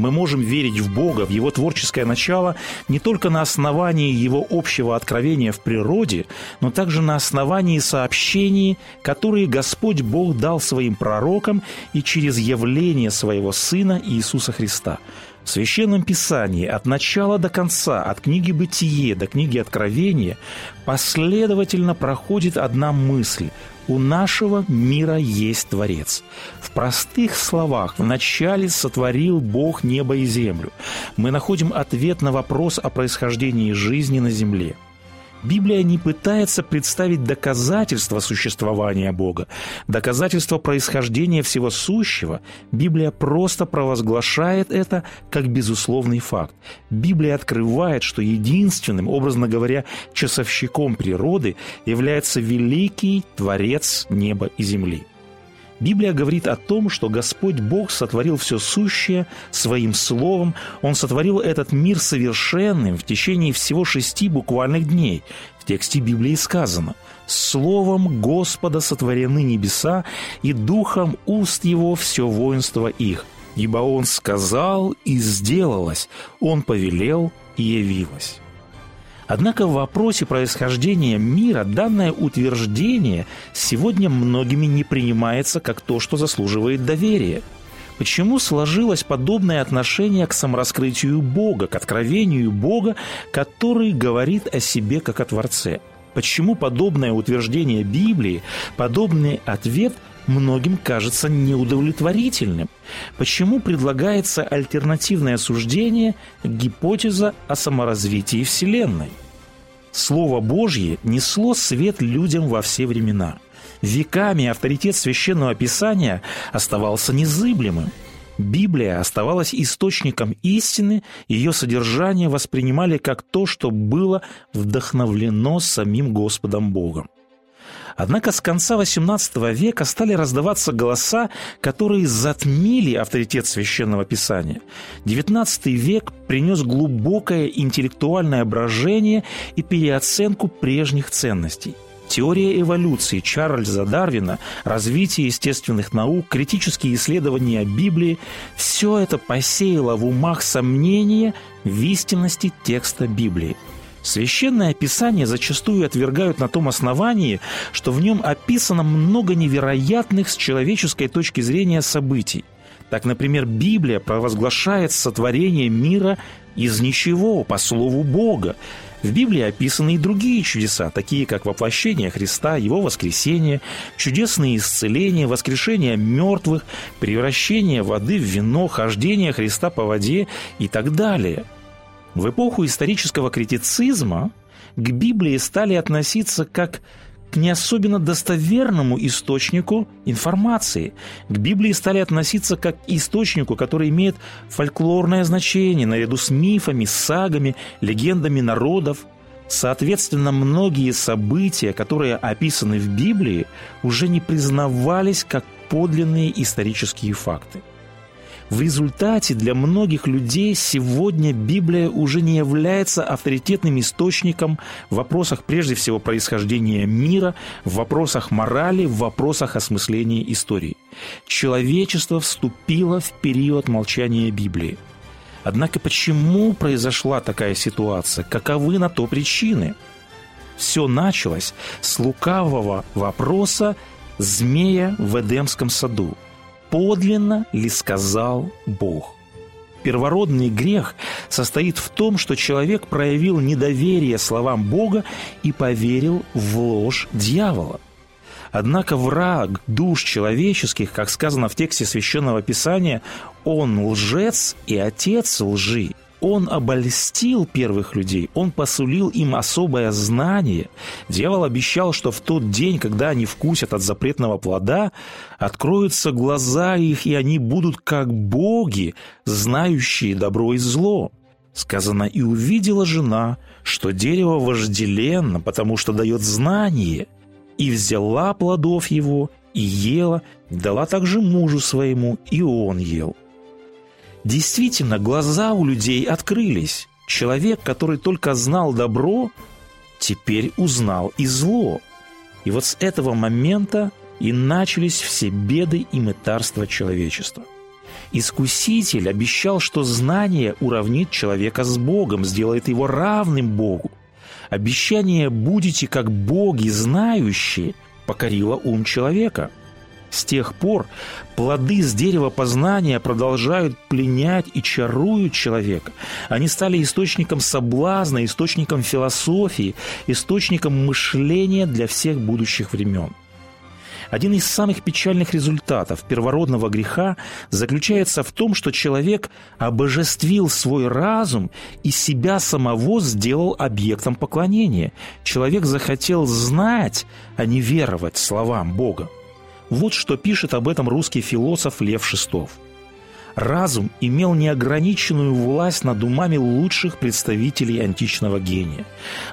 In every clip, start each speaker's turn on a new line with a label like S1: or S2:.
S1: Мы можем верить в Бога, в Его творческое начало не только на основании Его общего откровения в природе, но также на основании сообщений, которые Господь Бог дал своим пророкам и через явление Своего Сына Иисуса Христа – в Священном Писании от начала до конца, от книги «Бытие» до книги «Откровения» последовательно проходит одна мысль – у нашего мира есть Творец. В простых словах, вначале сотворил Бог небо и землю. Мы находим ответ на вопрос о происхождении жизни на земле – Библия не пытается представить доказательства существования Бога, доказательства происхождения всего сущего. Библия просто провозглашает это как безусловный факт. Библия открывает, что единственным, образно говоря, часовщиком природы является великий Творец неба и земли. Библия говорит о том, что Господь Бог сотворил все сущее своим словом. Он сотворил этот мир совершенным в течение всего шести буквальных дней. В тексте Библии сказано «Словом Господа сотворены небеса, и духом уст Его все воинство их. Ибо Он сказал, и сделалось, Он повелел, и явилось». Однако в вопросе происхождения мира данное утверждение сегодня многими не принимается как то, что заслуживает доверия. Почему сложилось подобное отношение к самораскрытию Бога, к откровению Бога, который говорит о себе как о Творце? Почему подобное утверждение Библии, подобный ответ многим кажется неудовлетворительным? Почему предлагается альтернативное суждение, гипотеза о саморазвитии Вселенной? Слово Божье несло свет людям во все времена. Веками авторитет священного писания оставался незыблемым. Библия оставалась источником истины, ее содержание воспринимали как то, что было вдохновлено самим Господом Богом. Однако с конца XVIII века стали раздаваться голоса, которые затмили авторитет Священного Писания. XIX век принес глубокое интеллектуальное брожение и переоценку прежних ценностей – Теория эволюции Чарльза Дарвина, развитие естественных наук, критические исследования Библии – все это посеяло в умах сомнения в истинности текста Библии – Священное Писание зачастую отвергают на том основании, что в нем описано много невероятных с человеческой точки зрения событий. Так, например, Библия провозглашает сотворение мира из ничего, по слову Бога. В Библии описаны и другие чудеса, такие как воплощение Христа, Его воскресение, чудесные исцеления, воскрешение мертвых, превращение воды в вино, хождение Христа по воде и так далее – в эпоху исторического критицизма к Библии стали относиться как к не особенно достоверному источнику информации. К Библии стали относиться как к источнику, который имеет фольклорное значение наряду с мифами, сагами, легендами народов. Соответственно, многие события, которые описаны в Библии, уже не признавались как подлинные исторические факты. В результате для многих людей сегодня Библия уже не является авторитетным источником в вопросах прежде всего происхождения мира, в вопросах морали, в вопросах осмысления истории. Человечество вступило в период молчания Библии. Однако почему произошла такая ситуация? Каковы на то причины? Все началось с лукавого вопроса змея в Эдемском саду – подлинно ли сказал Бог. Первородный грех состоит в том, что человек проявил недоверие словам Бога и поверил в ложь дьявола. Однако враг душ человеческих, как сказано в тексте Священного Писания, он лжец и отец лжи – он обольстил первых людей, он посулил им особое знание. Дьявол обещал, что в тот день, когда они вкусят от запретного плода, откроются глаза их, и они будут как боги, знающие добро и зло. Сказано, и увидела жена, что дерево вожделенно, потому что дает знание, и взяла плодов его, и ела, дала также мужу своему, и он ел. Действительно, глаза у людей открылись. Человек, который только знал добро, теперь узнал и зло. И вот с этого момента и начались все беды и мытарства человечества. Искуситель обещал, что знание уравнит человека с Богом, сделает его равным Богу. Обещание «будете как боги, знающие» покорило ум человека – с тех пор плоды с дерева познания продолжают пленять и чаруют человека. Они стали источником соблазна, источником философии, источником мышления для всех будущих времен. Один из самых печальных результатов первородного греха заключается в том, что человек обожествил свой разум и себя самого сделал объектом поклонения. Человек захотел знать, а не веровать словам Бога. Вот что пишет об этом русский философ Лев Шестов. Разум имел неограниченную власть над умами лучших представителей античного гения.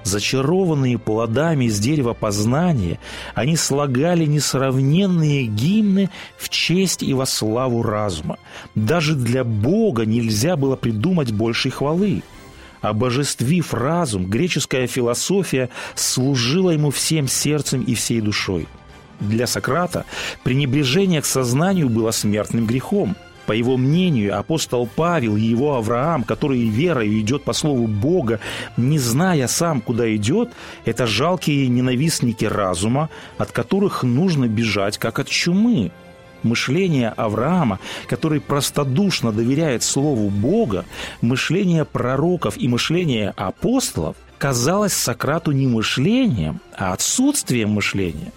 S1: Зачарованные плодами из дерева познания, они слагали несравненные гимны в честь и во славу разума. Даже для Бога нельзя было придумать большей хвалы. Обожествив разум, греческая философия служила ему всем сердцем и всей душой – для Сократа пренебрежение к сознанию было смертным грехом. По его мнению, апостол Павел и его Авраам, который верой идет по слову Бога, не зная сам, куда идет, это жалкие ненавистники разума, от которых нужно бежать, как от чумы. Мышление Авраама, который простодушно доверяет Слову Бога, мышление пророков и мышление апостолов казалось Сократу не мышлением, а отсутствием мышления –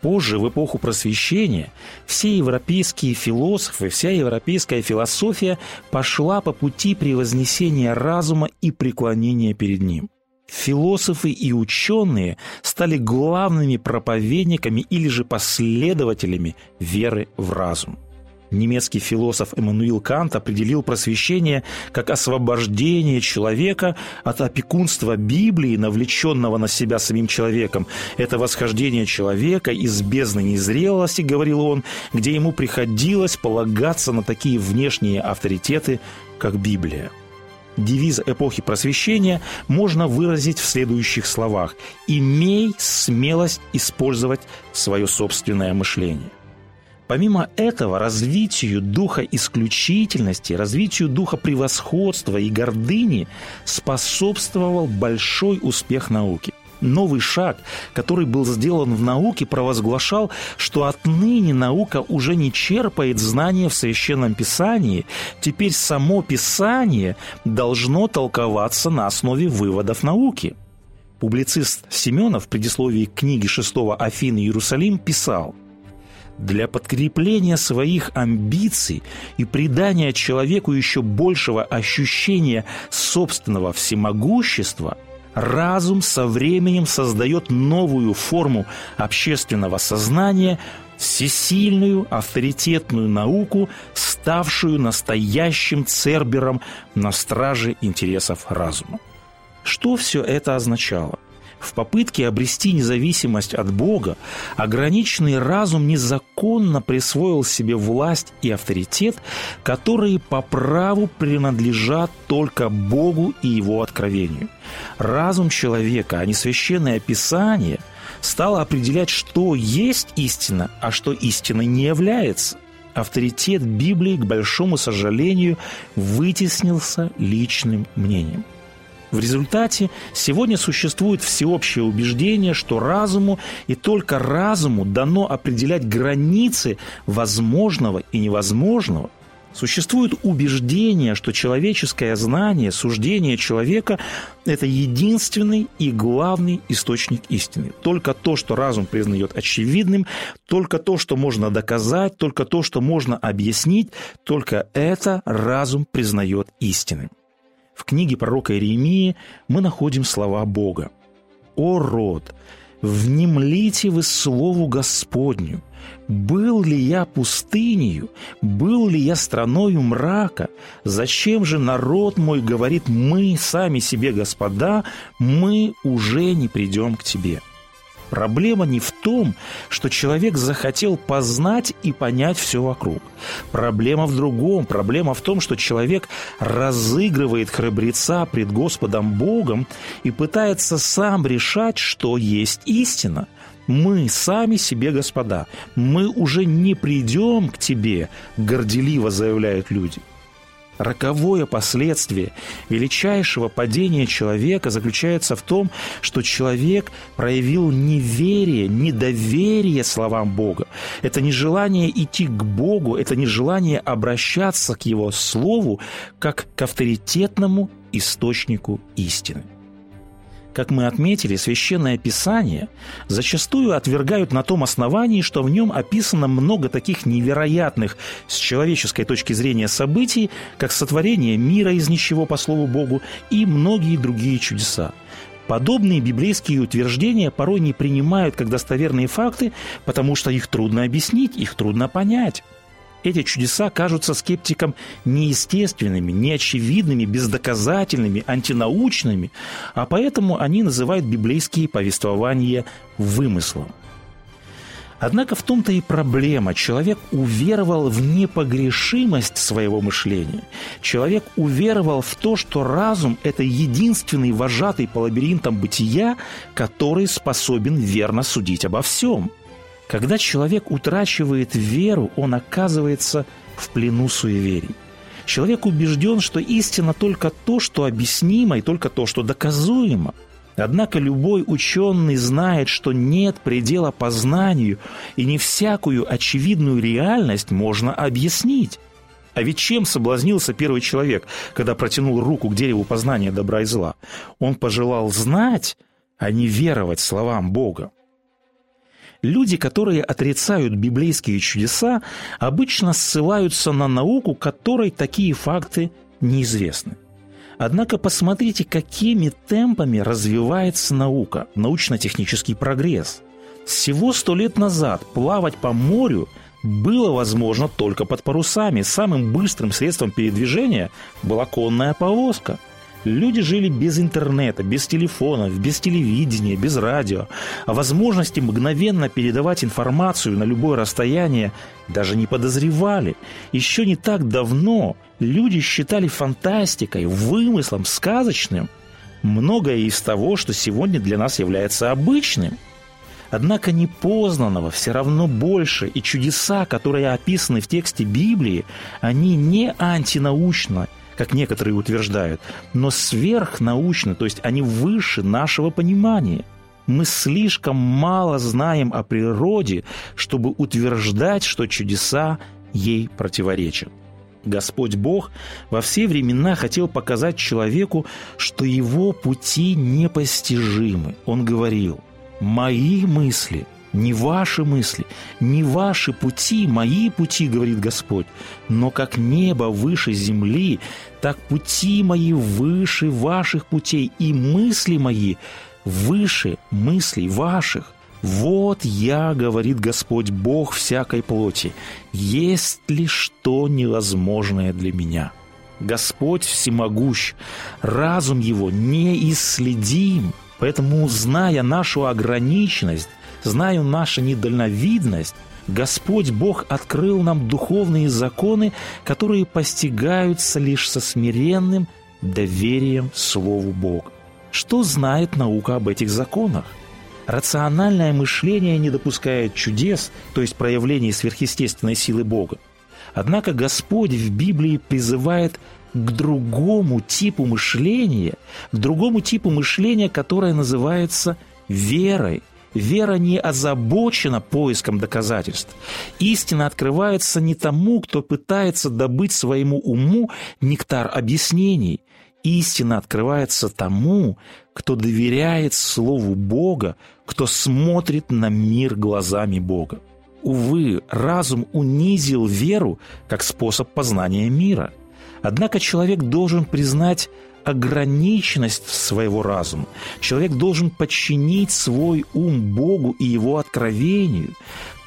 S1: Позже, в эпоху просвещения, все европейские философы, вся европейская философия пошла по пути превознесения разума и преклонения перед ним. Философы и ученые стали главными проповедниками или же последователями веры в разум. Немецкий философ Эммануил Кант определил просвещение как освобождение человека от опекунства Библии, навлеченного на себя самим человеком. Это восхождение человека из бездны незрелости, говорил он, где ему приходилось полагаться на такие внешние авторитеты, как Библия. Девиз эпохи просвещения можно выразить в следующих словах «Имей смелость использовать свое собственное мышление». Помимо этого, развитию духа исключительности, развитию духа превосходства и гордыни способствовал большой успех науки. Новый шаг, который был сделан в науке, провозглашал, что отныне наука уже не черпает знания в Священном Писании, теперь само Писание должно толковаться на основе выводов науки. Публицист Семенов в предисловии книги шестого Афины Иерусалим писал – для подкрепления своих амбиций и придания человеку еще большего ощущения собственного всемогущества, разум со временем создает новую форму общественного сознания, всесильную авторитетную науку, ставшую настоящим цербером на страже интересов разума. Что все это означало – в попытке обрести независимость от Бога, ограниченный разум незаконно присвоил себе власть и авторитет, которые по праву принадлежат только Богу и Его откровению. Разум человека, а не священное Писание, стало определять, что есть истина, а что истиной не является – авторитет Библии, к большому сожалению, вытеснился личным мнением. В результате сегодня существует всеобщее убеждение, что разуму и только разуму дано определять границы возможного и невозможного. Существует убеждение, что человеческое знание, суждение человека – это единственный и главный источник истины. Только то, что разум признает очевидным, только то, что можно доказать, только то, что можно объяснить, только это разум признает истинным. В книге пророка Иеремии мы находим слова Бога. «О род, внемлите вы слову Господню, был ли я пустынею, был ли я страною мрака? Зачем же народ мой говорит, мы сами себе, господа, мы уже не придем к тебе?» Проблема не в том, что человек захотел познать и понять все вокруг. Проблема в другом. Проблема в том, что человек разыгрывает храбреца пред Господом Богом и пытается сам решать, что есть истина. Мы сами себе господа. Мы уже не придем к тебе, горделиво заявляют люди. Роковое последствие величайшего падения человека заключается в том, что человек проявил неверие, недоверие словам Бога. Это не желание идти к Богу, это не желание обращаться к Его Слову как к авторитетному источнику истины. Как мы отметили, Священное Писание зачастую отвергают на том основании, что в нем описано много таких невероятных с человеческой точки зрения событий, как сотворение мира из ничего по слову Богу и многие другие чудеса. Подобные библейские утверждения порой не принимают как достоверные факты, потому что их трудно объяснить, их трудно понять. Эти чудеса кажутся скептикам неестественными, неочевидными, бездоказательными, антинаучными, а поэтому они называют библейские повествования вымыслом. Однако в том-то и проблема. Человек уверовал в непогрешимость своего мышления. Человек уверовал в то, что разум – это единственный вожатый по лабиринтам бытия, который способен верно судить обо всем – когда человек утрачивает веру, он оказывается в плену суеверий. Человек убежден, что истина только то, что объяснимо, и только то, что доказуемо. Однако любой ученый знает, что нет предела познанию, и не всякую очевидную реальность можно объяснить. А ведь чем соблазнился первый человек, когда протянул руку к дереву познания добра и зла? Он пожелал знать, а не веровать словам Бога. Люди, которые отрицают библейские чудеса, обычно ссылаются на науку, которой такие факты неизвестны. Однако посмотрите, какими темпами развивается наука, научно-технический прогресс. Всего сто лет назад плавать по морю было возможно только под парусами. Самым быстрым средством передвижения была конная повозка – Люди жили без интернета, без телефонов, без телевидения, без радио. О возможности мгновенно передавать информацию на любое расстояние даже не подозревали. Еще не так давно люди считали фантастикой, вымыслом, сказочным многое из того, что сегодня для нас является обычным. Однако непознанного все равно больше, и чудеса, которые описаны в тексте Библии, они не антинаучно – как некоторые утверждают, но сверхнаучно, то есть они выше нашего понимания. Мы слишком мало знаем о природе, чтобы утверждать, что чудеса ей противоречат. Господь Бог во все времена хотел показать человеку, что его пути непостижимы. Он говорил, «Мои мысли – не ваши мысли, не ваши пути, мои пути, говорит Господь, но как небо выше земли, так пути мои выше ваших путей, и мысли мои выше мыслей ваших. Вот я, говорит Господь Бог всякой плоти, есть ли что невозможное для меня? Господь всемогущ, разум его неисследим, поэтому, зная нашу ограниченность, знаю нашу недальновидность, Господь Бог открыл нам духовные законы, которые постигаются лишь со смиренным доверием Слову Бога. Что знает наука об этих законах? Рациональное мышление не допускает чудес, то есть проявлений сверхъестественной силы Бога. Однако Господь в Библии призывает к другому типу мышления, к другому типу мышления, которое называется верой, Вера не озабочена поиском доказательств. Истина открывается не тому, кто пытается добыть своему уму нектар объяснений. Истина открывается тому, кто доверяет Слову Бога, кто смотрит на мир глазами Бога. Увы, разум унизил веру как способ познания мира. Однако человек должен признать ограниченность своего разума. Человек должен подчинить свой ум Богу и его откровению.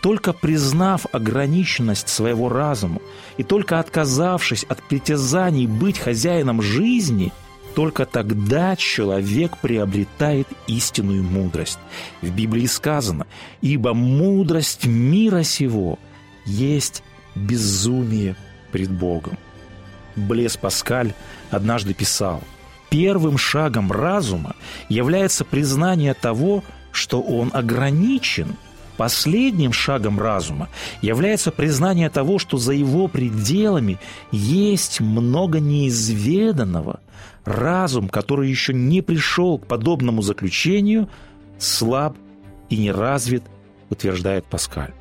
S1: Только признав ограниченность своего разума и только отказавшись от притязаний быть хозяином жизни, только тогда человек приобретает истинную мудрость. В Библии сказано, «Ибо мудрость мира сего есть безумие пред Богом». Блес Паскаль однажды писал, «Первым шагом разума является признание того, что он ограничен – Последним шагом разума является признание того, что за его пределами есть много неизведанного. Разум, который еще не пришел к подобному заключению, слаб и не развит, утверждает Паскаль.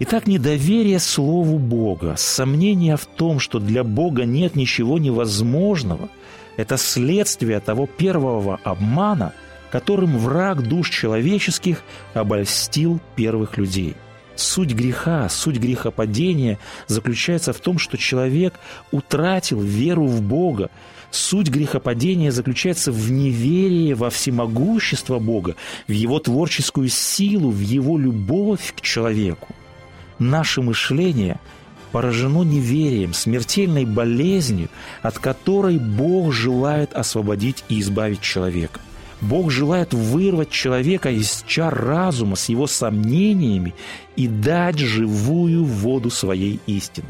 S1: Итак, недоверие Слову Бога, сомнение в том, что для Бога нет ничего невозможного, это следствие того первого обмана – которым враг душ человеческих обольстил первых людей. Суть греха, суть грехопадения заключается в том, что человек утратил веру в Бога. Суть грехопадения заключается в неверии во всемогущество Бога, в Его творческую силу, в Его любовь к человеку. Наше мышление поражено неверием, смертельной болезнью, от которой Бог желает освободить и избавить человека – Бог желает вырвать человека из чар разума с его сомнениями и дать живую воду своей истины.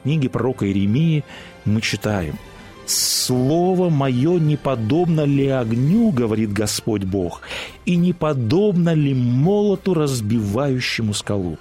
S1: В книге пророка Иеремии мы читаем «Слово мое не подобно ли огню, говорит Господь Бог, и не подобно ли молоту, разбивающему скалу?»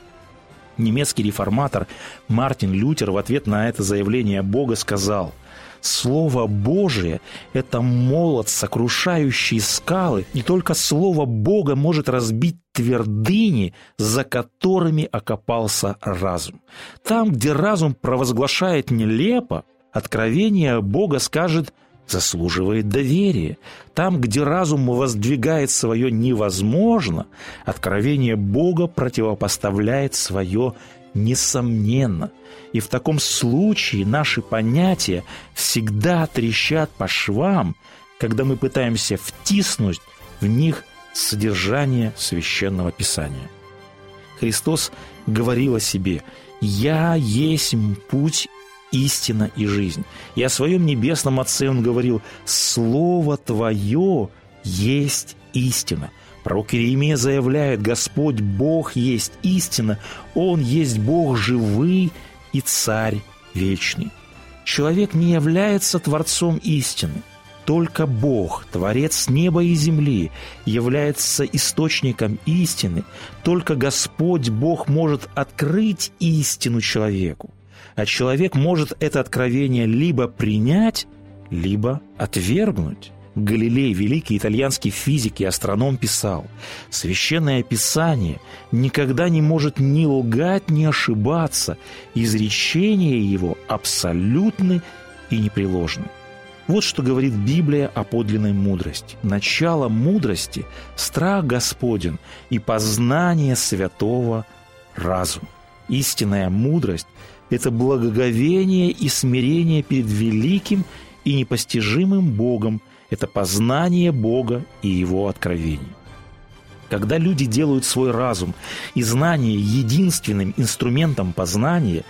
S1: Немецкий реформатор Мартин Лютер в ответ на это заявление Бога сказал – Слово Божие – это молот, сокрушающий скалы. Не только Слово Бога может разбить твердыни, за которыми окопался разум. Там, где разум провозглашает нелепо, откровение Бога скажет заслуживает доверия. Там, где разум воздвигает свое невозможно, откровение Бога противопоставляет свое несомненно. И в таком случае наши понятия всегда трещат по швам, когда мы пытаемся втиснуть в них содержание священного писания. Христос говорил о себе «Я есть путь, истина и жизнь». И о своем небесном Отце Он говорил «Слово Твое есть истина». Пророк Иеремия заявляет, Господь Бог есть истина, Он есть Бог живый и Царь вечный. Человек не является Творцом истины. Только Бог, Творец неба и земли, является источником истины. Только Господь Бог может открыть истину человеку. А человек может это откровение либо принять, либо отвергнуть. Галилей, великий итальянский физик и астроном, писал, «Священное Писание никогда не может ни лгать, ни ошибаться. Изречения его абсолютны и непреложны». Вот что говорит Библия о подлинной мудрости. Начало мудрости – страх Господен и познание святого разума. Истинная мудрость – это благоговение и смирение перед великим и непостижимым Богом – это познание Бога и Его откровений. Когда люди делают свой разум и знание единственным инструментом познания,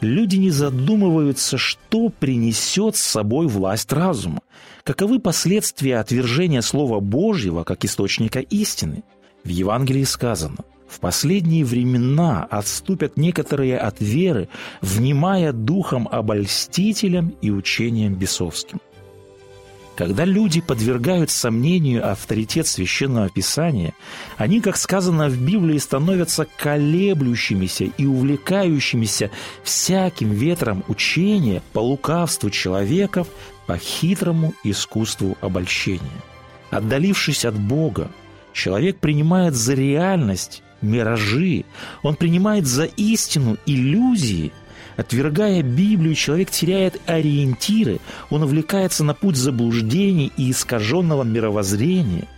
S1: люди не задумываются, что принесет с собой власть разума, каковы последствия отвержения Слова Божьего как источника истины. В Евангелии сказано, в последние времена отступят некоторые от веры, внимая духом обольстителям и учением бесовским – когда люди подвергают сомнению авторитет Священного Писания, они, как сказано в Библии, становятся колеблющимися и увлекающимися всяким ветром учения по лукавству человеков, по хитрому искусству обольщения. Отдалившись от Бога, человек принимает за реальность миражи, он принимает за истину иллюзии – Отвергая Библию, человек теряет ориентиры, он увлекается на путь заблуждений и искаженного мировоззрения.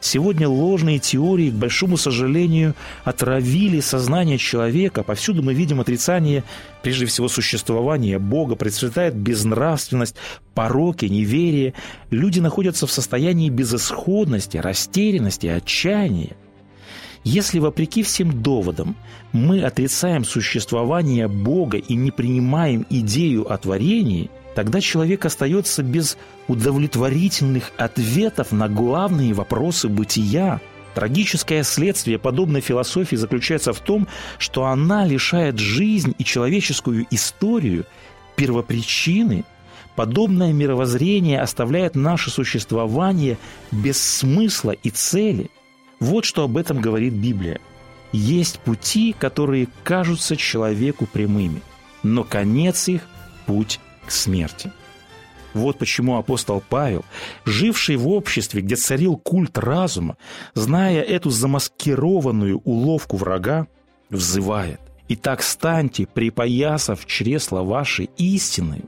S1: Сегодня ложные теории, к большому сожалению, отравили сознание человека. Повсюду мы видим отрицание, прежде всего, существования Бога, процветает безнравственность, пороки, неверие. Люди находятся в состоянии безысходности, растерянности, отчаяния. Если, вопреки всем доводам, мы отрицаем существование Бога и не принимаем идею о творении, тогда человек остается без удовлетворительных ответов на главные вопросы бытия. Трагическое следствие подобной философии заключается в том, что она лишает жизнь и человеческую историю первопричины. Подобное мировоззрение оставляет наше существование без смысла и цели – вот что об этом говорит Библия. Есть пути, которые кажутся человеку прямыми, но конец их – путь к смерти. Вот почему апостол Павел, живший в обществе, где царил культ разума, зная эту замаскированную уловку врага, взывает «Итак станьте, припоясав чресла вашей истины».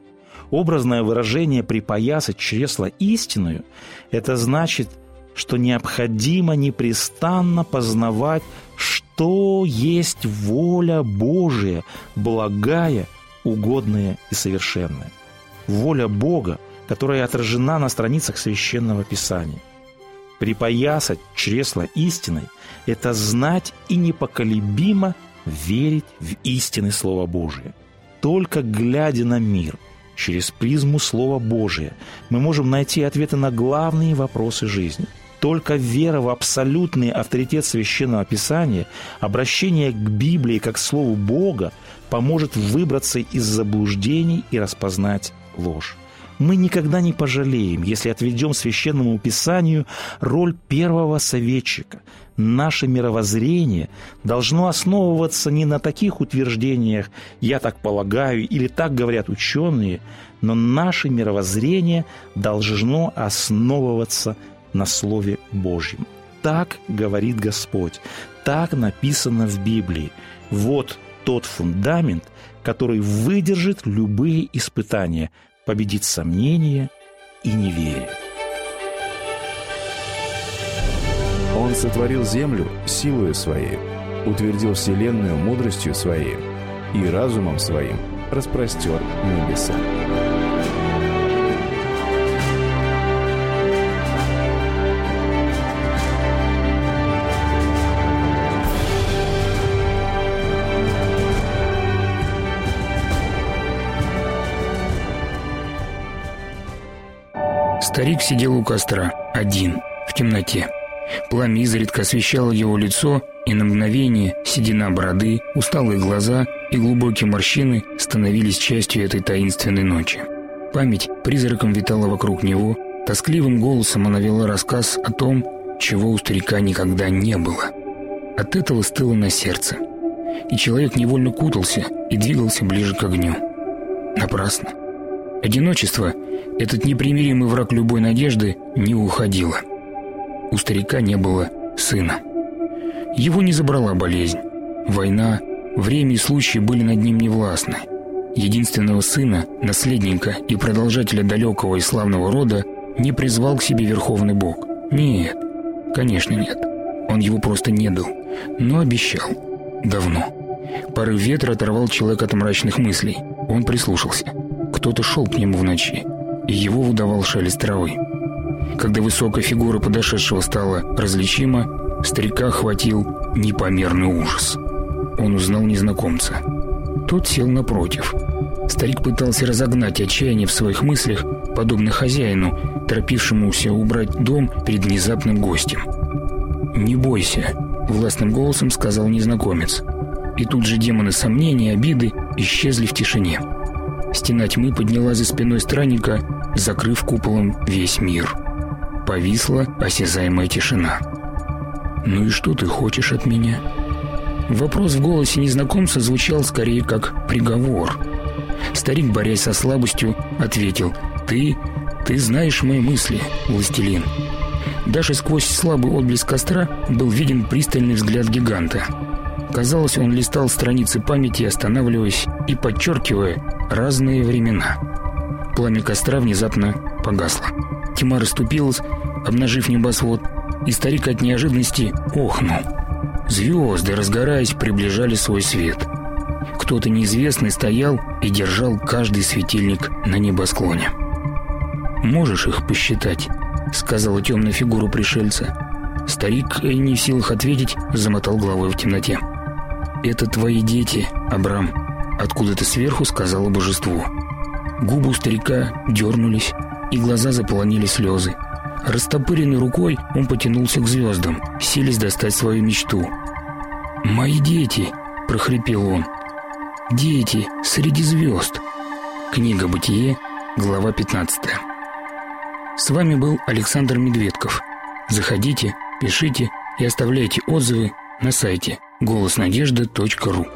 S1: Образное выражение «припоясать чресла истинную» – это значит – что необходимо непрестанно познавать, что есть воля Божия, благая, угодная и совершенная. Воля Бога, которая отражена на страницах Священного Писания. Припоясать чресло истиной – это знать и непоколебимо верить в истины Слова Божия. Только глядя на мир через призму Слова Божия мы можем найти ответы на главные вопросы жизни – только вера в абсолютный авторитет Священного Писания, обращение к Библии как к Слову Бога поможет выбраться из заблуждений и распознать ложь. Мы никогда не пожалеем, если отведем Священному Писанию роль первого советчика. Наше мировоззрение должно основываться не на таких утверждениях «я так полагаю» или «так говорят ученые», но наше мировоззрение должно основываться на Слове Божьем. Так говорит Господь, так написано в Библии. Вот тот фундамент, который выдержит любые испытания, победит сомнения и неверие.
S2: Он сотворил землю силою своей, утвердил вселенную мудростью своей и разумом своим распростер небеса.
S3: Старик сидел у костра, один, в темноте. Пламя изредка освещало его лицо, и на мгновение седина бороды, усталые глаза и глубокие морщины становились частью этой таинственной ночи. Память призраком витала вокруг него, тоскливым голосом она вела рассказ о том, чего у старика никогда не было. От этого стыло на сердце, и человек невольно кутался и двигался ближе к огню. Напрасно. Одиночество — этот непримиримый враг любой надежды не уходило. У старика не было сына. Его не забрала болезнь. Война, время и случаи были над ним невластны. Единственного сына, наследника и продолжателя далекого и славного рода не призвал к себе Верховный Бог. Нет, конечно нет. Он его просто не дал, но обещал. Давно. Порыв ветра оторвал человека от мрачных мыслей. Он прислушался. Кто-то шел к нему в ночи и его выдавал шелест травы. Когда высокая фигура подошедшего стала различима, старика охватил непомерный ужас. Он узнал незнакомца. Тот сел напротив. Старик пытался разогнать отчаяние в своих мыслях, подобно хозяину, торопившемуся убрать дом перед внезапным гостем. «Не бойся», — властным голосом сказал незнакомец. И тут же демоны сомнений обиды исчезли в тишине. Стена тьмы подняла за спиной странника, закрыв куполом весь мир. Повисла осязаемая тишина. «Ну и что ты хочешь от меня?» Вопрос в голосе незнакомца звучал скорее как приговор. Старик, борясь со слабостью, ответил «Ты, ты знаешь мои мысли, властелин». Даже сквозь слабый отблеск костра был виден пристальный взгляд гиганта. Казалось, он листал страницы памяти, останавливаясь и подчеркивая, разные времена. Пламя костра внезапно погасло. Тьма расступилась, обнажив небосвод, и старик от неожиданности охнул. Звезды, разгораясь, приближали свой свет. Кто-то неизвестный стоял и держал каждый светильник на небосклоне. «Можешь их посчитать?» — сказала темная фигура пришельца. Старик, не в силах ответить, замотал головой в темноте. «Это твои дети, Абрам», — откуда-то сверху сказала божеству. Губы у старика дернулись, и глаза заполонили слезы. Растопыренной рукой он потянулся к звездам, силясь достать свою мечту. «Мои дети!» – прохрипел он. «Дети среди звезд!» Книга «Бытие», глава 15. С вами был Александр Медведков. Заходите, пишите и оставляйте отзывы на сайте голоснадежда.ру.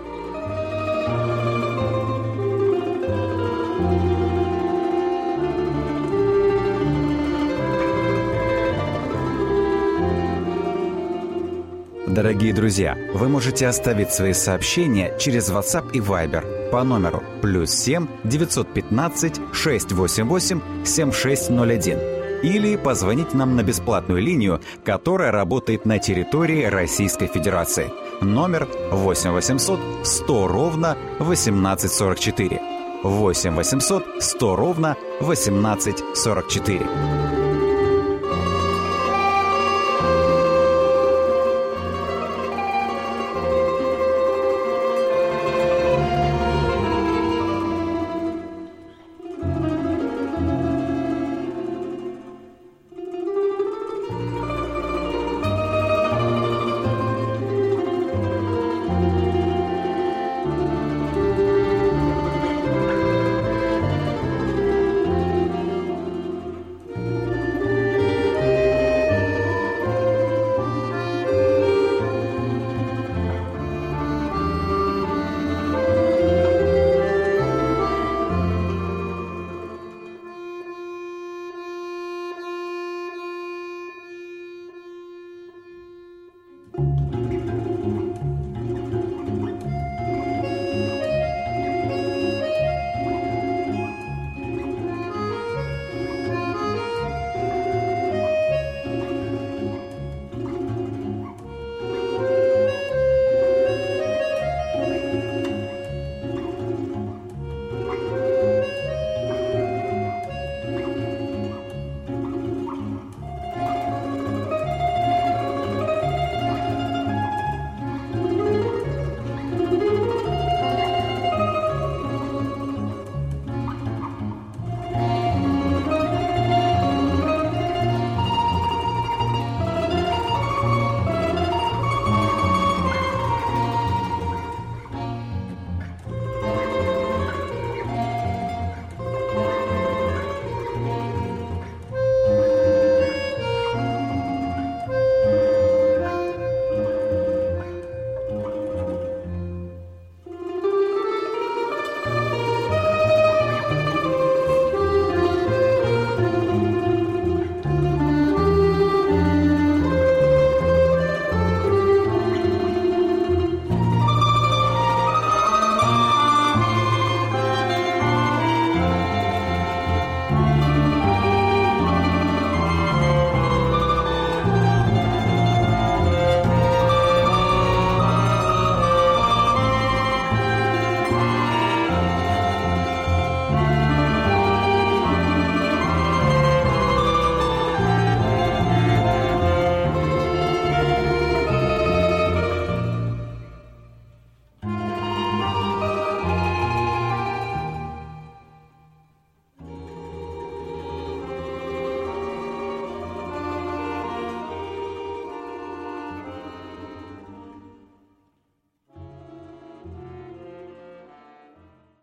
S4: Дорогие друзья, вы можете оставить свои сообщения через WhatsApp и Viber по номеру плюс 7 915 688 7601 или позвонить нам на бесплатную линию, которая работает на территории Российской Федерации. Номер 8 800 100 ровно 1844. 8 800 100 ровно 1844.